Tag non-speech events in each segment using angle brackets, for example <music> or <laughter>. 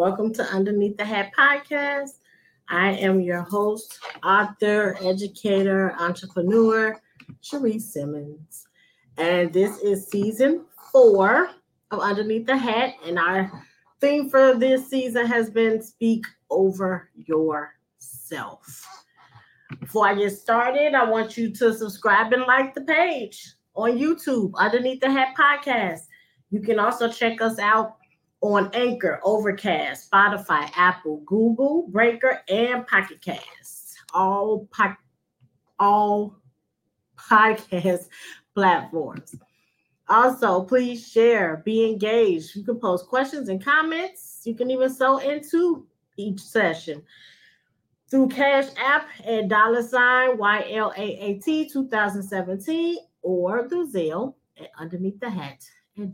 Welcome to Underneath the Hat podcast. I am your host, author, educator, entrepreneur, Cherise Simmons. And this is season four of Underneath the Hat. And our theme for this season has been Speak Over Yourself. Before I get started, I want you to subscribe and like the page on YouTube, Underneath the Hat podcast. You can also check us out on Anchor, Overcast, Spotify, Apple, Google, Breaker, and Pocket Casts. All po- all podcast <laughs> platforms. Also, please share, be engaged. You can post questions and comments. You can even sew into each session through Cash App at dollar sign YLAAT 2017 or through Zelle at underneath the hat at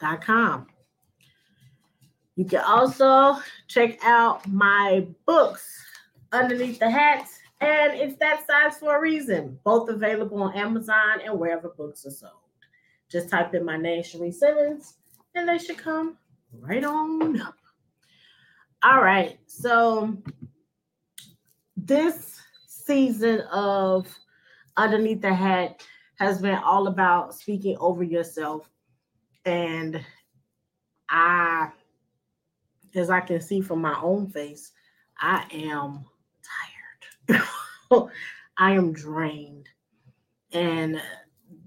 gmail.com. You can also check out my books underneath the hat, and it's that size for a reason. Both available on Amazon and wherever books are sold. Just type in my name, Cherie Simmons, and they should come right on up. All right, so this season of Underneath the Hat has been all about speaking over yourself. And I, as I can see from my own face, I am tired. <laughs> I am drained. And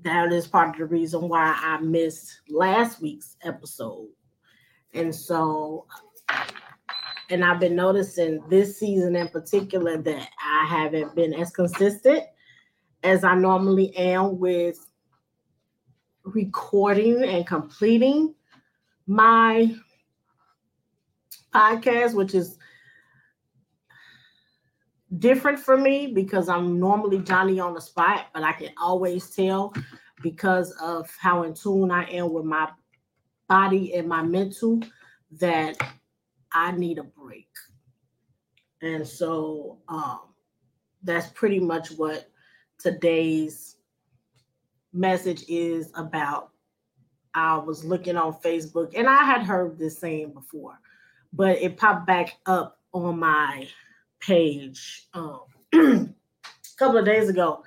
that is part of the reason why I missed last week's episode. And so, and I've been noticing this season in particular that I haven't been as consistent as I normally am with recording and completing my podcast, which is different for me because I'm normally Johnny on the spot, but I can always tell because of how in tune I am with my body and my mental that I need a break. And so um, that's pretty much what today's message is about. I was looking on Facebook and I had heard this saying before, but it popped back up on my page um, <clears throat> a couple of days ago.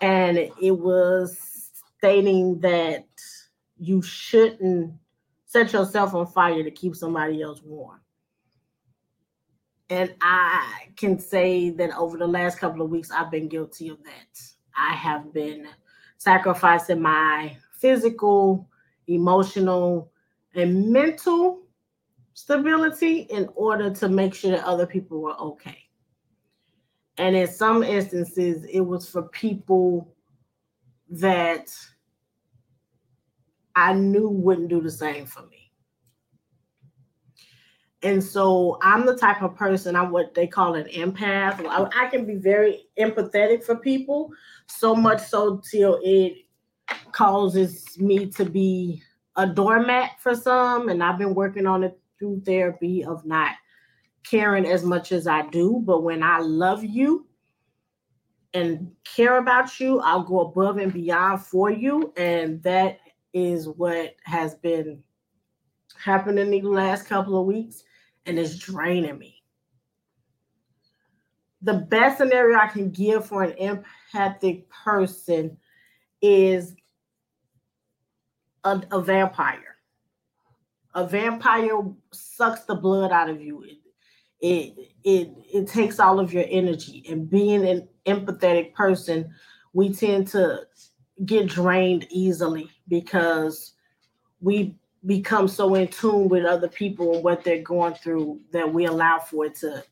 And it was stating that you shouldn't set yourself on fire to keep somebody else warm. And I can say that over the last couple of weeks, I've been guilty of that. I have been sacrificing my physical, emotional, and mental stability in order to make sure that other people were okay. And in some instances, it was for people that I knew wouldn't do the same for me. And so I'm the type of person, I'm what they call an empath. I, I can be very empathetic for people, so much so till it causes me to be a doormat for some. And I've been working on it through therapy of not caring as much as I do. But when I love you and care about you, I'll go above and beyond for you. And that is what has been happening the last couple of weeks and it's draining me. The best scenario I can give for an empathic person is a, a vampire. A vampire sucks the blood out of you. It, it it it takes all of your energy. And being an empathetic person, we tend to get drained easily because we become so in tune with other people and what they're going through that we allow for it to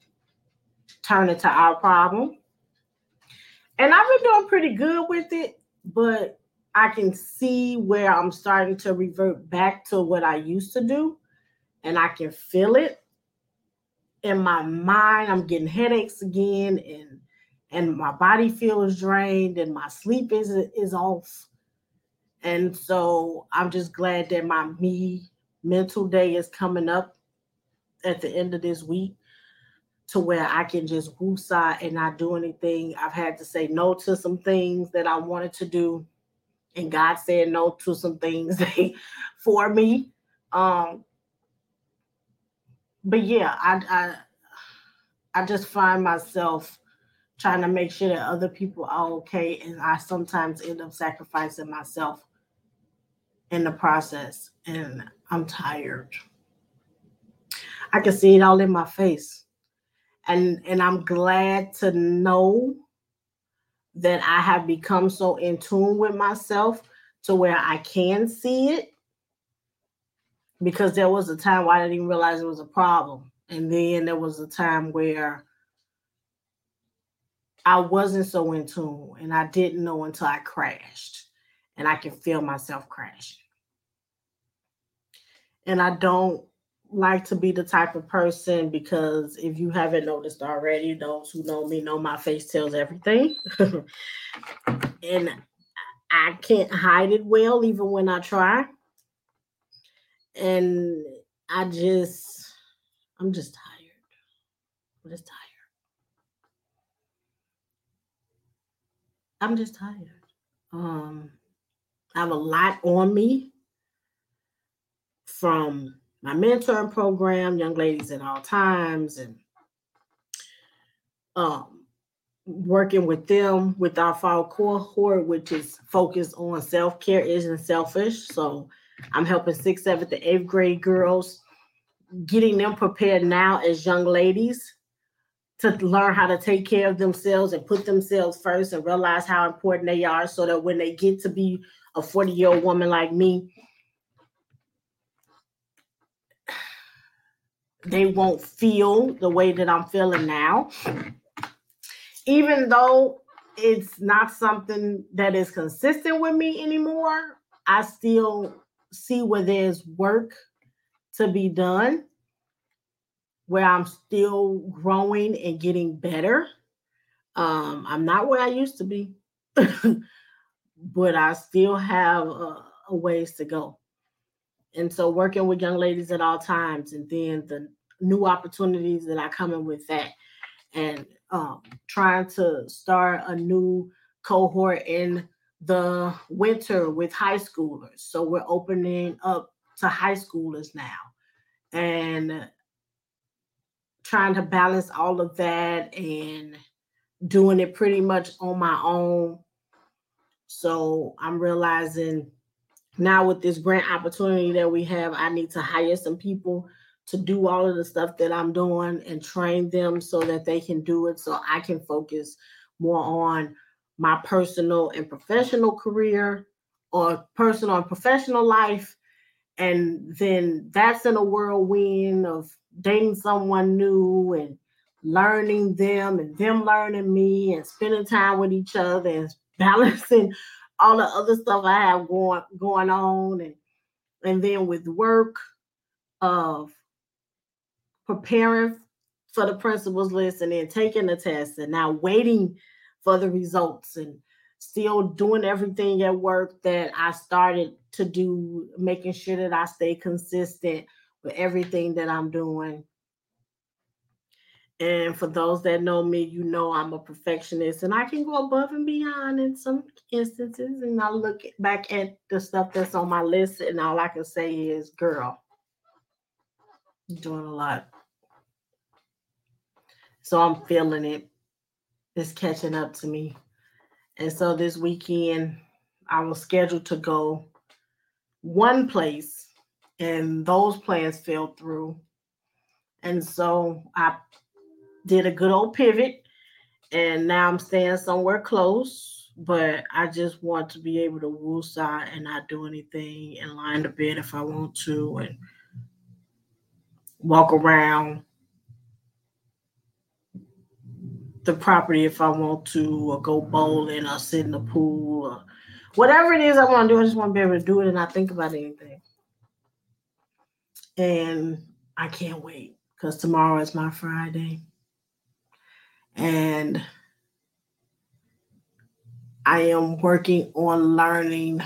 turn into our problem. And I've been doing pretty good with it, but I can see where I'm starting to revert back to what I used to do, and I can feel it in my mind. I'm getting headaches again, and and my body feels drained, and my sleep is is off. And so I'm just glad that my me mental day is coming up at the end of this week to where I can just woosah and not do anything. I've had to say no to some things that I wanted to do, and God said no to some things <laughs> for me. Um, but yeah, I I I just find myself trying to make sure that other people are okay, and I sometimes end up sacrificing myself in the process, and I'm tired. I can see it all in my face. And and I'm glad to know that I have become so in tune with myself to where I can see it. Because there was a time where I didn't even realize it was a problem. And then there was a time where I wasn't so in tune and I didn't know until I crashed. And I can feel myself crashing. And I don't like to be the type of person because if you haven't noticed already, those who know me know my face tells everything. <laughs> and I can't hide it well, even when I try. And I just, I'm just tired. I'm just tired. I'm just tired. Um, I have a lot on me from my mentoring program, Young Ladies at All Times, and um, working with them with our fall cohort, which is focused on self care isn't selfish. So I'm helping sixth, seventh, and eighth grade girls, getting them prepared now as young ladies to learn how to take care of themselves and put themselves first and realize how important they are so that when they get to be a 40 year old woman like me, they won't feel the way that I'm feeling now. Even though it's not something that is consistent with me anymore, I still see where there's work to be done, where I'm still growing and getting better. Um, I'm not where I used to be, <laughs> but I still have a, a ways to go and so working with young ladies at all times and then the new opportunities that are coming with that and um, trying to start a new cohort in the winter with high schoolers. So we're opening up to high schoolers now and trying to balance all of that and doing it pretty much on my own. So i'm realizing now with this grant opportunity that we have, I need to hire some people to do all of the stuff that I'm doing and train them so that they can do it so I can focus more on my personal and professional career or personal and professional life. And then that's in a whirlwind of dating someone new and learning them and them learning me and spending time with each other and <laughs> balancing all the other stuff I have going going on, and and then with work of preparing for the principals list and then taking the test and now waiting for the results and still doing everything at work that I started to do, making sure that I stay consistent with everything that I'm doing and for those that know me, you know I'm a perfectionist and I can go above and beyond in some instances. And I look back at the stuff that's on my list, and all I can say is, girl, you're doing a lot. So I'm feeling it. It's catching up to me. And so this weekend, I was scheduled to go one place, and those plans fell through. And so I did a good old pivot and now I'm staying somewhere close. But I just want to be able to woosah and not do anything and lie in the bed if I want to and walk around the property if I want to, or go bowling or sit in the pool or whatever it is I want to do. I just want to be able to do it and not think about anything. And I can't wait because tomorrow is my Friday and I am working on learning,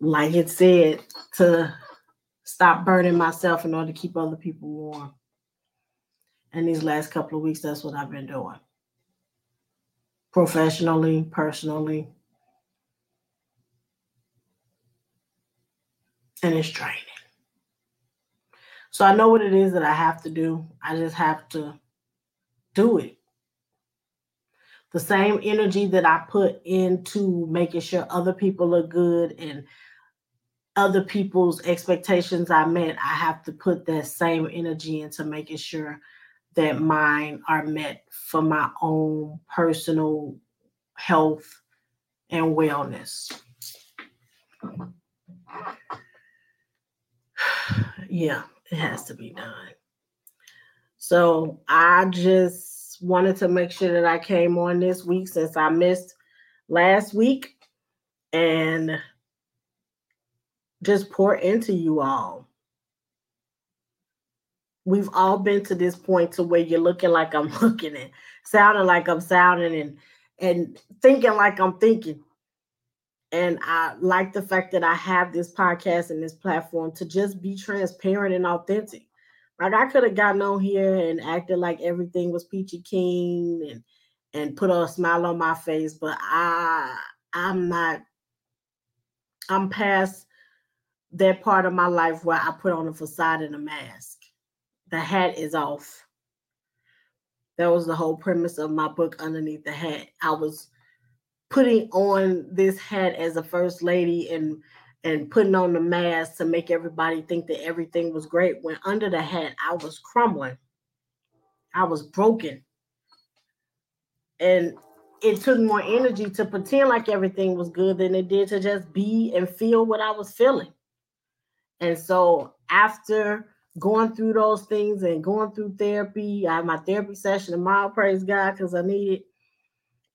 like it said, to stop burning myself in order to keep other people warm. And these last couple of weeks, that's what I've been doing. Professionally, personally. And it's draining. So I know what it is that I have to do. I just have to do it. The same energy that I put into making sure other people are good and other people's expectations I met, I have to put that same energy into making sure that mine are met for my own personal health and wellness. <sighs> yeah, it has to be done. So I just wanted to make sure that I came on this week since I missed last week and just pour into you all. We've all been to this point to where you're looking like I'm <laughs> looking and sounding like I'm sounding and and thinking like I'm thinking. And I like the fact that I have this podcast and this platform to just be transparent and authentic. Like I could have gotten on here and acted like everything was peachy keen and and put a smile on my face, but I I'm not I'm past that part of my life where I put on a facade and a mask. The hat is off. That was the whole premise of my book, Underneath the Hat. I was putting on this hat as a first lady and and putting on the mask to make everybody think that everything was great when under the hat I was crumbling. I was broken. And it took more energy to pretend like everything was good than it did to just be and feel what I was feeling. And so after going through those things and going through therapy, I had my therapy session tomorrow, praise God, because I need it.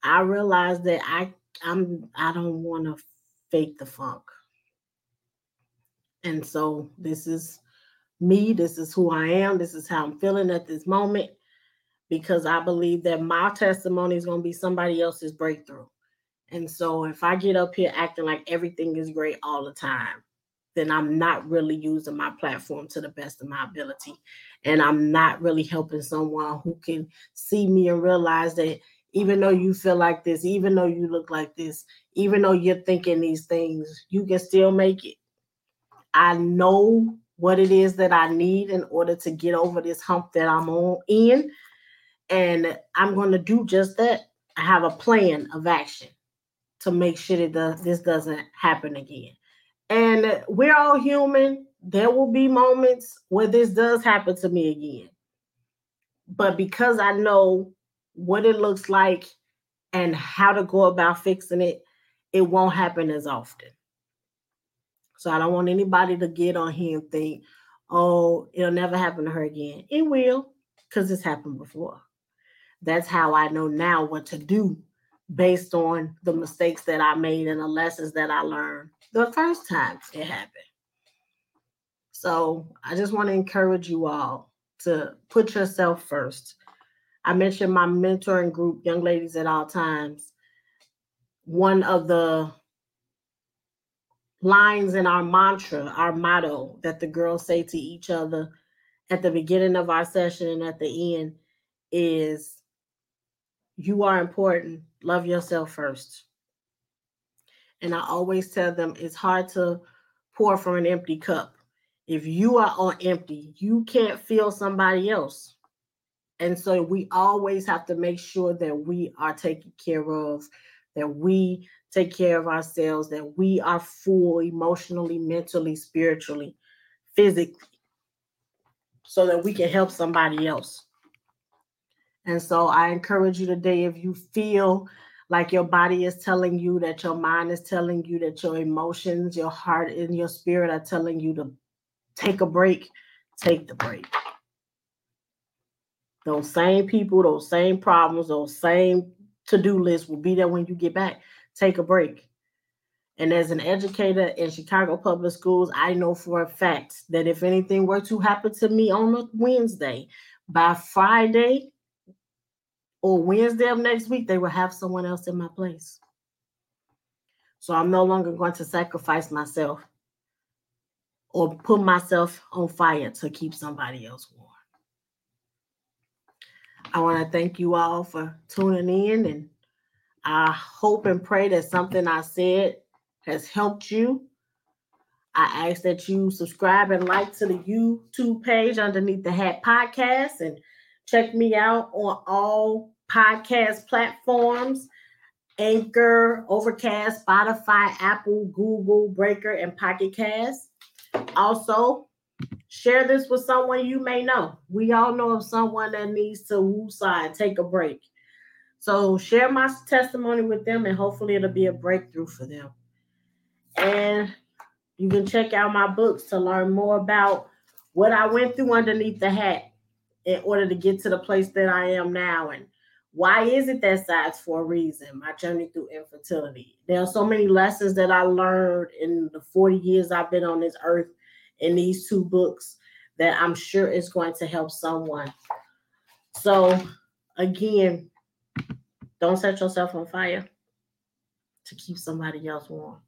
I realized that I I'm I don't want to fake the funk. And so this is me, this is who I am, this is how I'm feeling at this moment because I believe that my testimony is going to be somebody else's breakthrough. And so if I get up here acting like everything is great all the time, then I'm not really using my platform to the best of my ability. And I'm not really helping someone who can see me and realize that even though you feel like this, even though you look like this, even though you're thinking these things, you can still make it. I know what it is that I need in order to get over this hump that I'm on in. And I'm going to do just that. I have a plan of action to make sure that this doesn't happen again. And we're all human. There will be moments where this does happen to me again. But because I know what it looks like and how to go about fixing it, it won't happen as often. So I don't want anybody to get on here and think, oh, it'll never happen to her again. It will, because it's happened before. That's how I know now what to do based on the mistakes that I made and the lessons that I learned the first time it happened. So I just want to encourage you all to put yourself first. I mentioned my mentoring group, Young Ladies at All Times. One of the lines in our mantra, our motto that the girls say to each other at the beginning of our session and at the end is you are important. Love yourself first. And I always tell them it's hard to pour from an empty cup. If you are on empty, you can't feel somebody else. And so we always have to make sure that we are taken care of, that we take care of ourselves, that we are full emotionally, mentally, spiritually, physically, so that we can help somebody else. And so I encourage you today if you feel like your body is telling you, that your mind is telling you, that your emotions, your heart, and your spirit are telling you to take a break, take the break. Those same people, those same problems, those same to do list will be there when you get back. Take a break. And as an educator in Chicago Public Schools, I know for a fact that if anything were to happen to me on a Wednesday, by Friday, or Wednesday of next week, they will have someone else in my place. So I'm no longer going to sacrifice myself or put myself on fire to keep somebody else warm. I want to thank you all for tuning in, and I hope and pray that something I said has helped you. I ask that you subscribe and like to the YouTube page underneath the Hat Podcast and check me out on all podcast platforms Anchor, Overcast, Spotify, Apple, Google, Breaker, and Pocket Cast. Also, share this with someone you may know. We all know of someone that needs to woosah and take a break. So share my testimony with them, and hopefully it'll be a breakthrough for them. And you can check out my books to learn more about what I went through underneath the hat in order to get to the place that I am now. And why is it that size for a reason? My journey through infertility. There are so many lessons that I learned in the 40 years I've been on this earth in these two books that I'm sure is going to help someone. So, again, don't set yourself on fire to keep somebody else warm.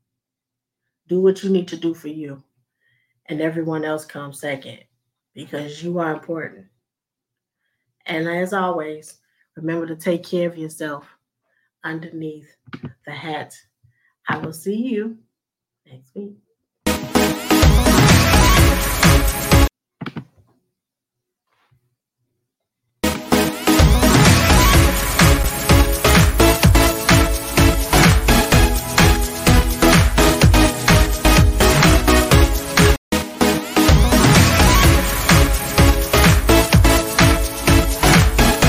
Do what you need to do for you, and everyone else comes second because you are important. And as always, remember to take care of yourself underneath the hat. I will see you next week.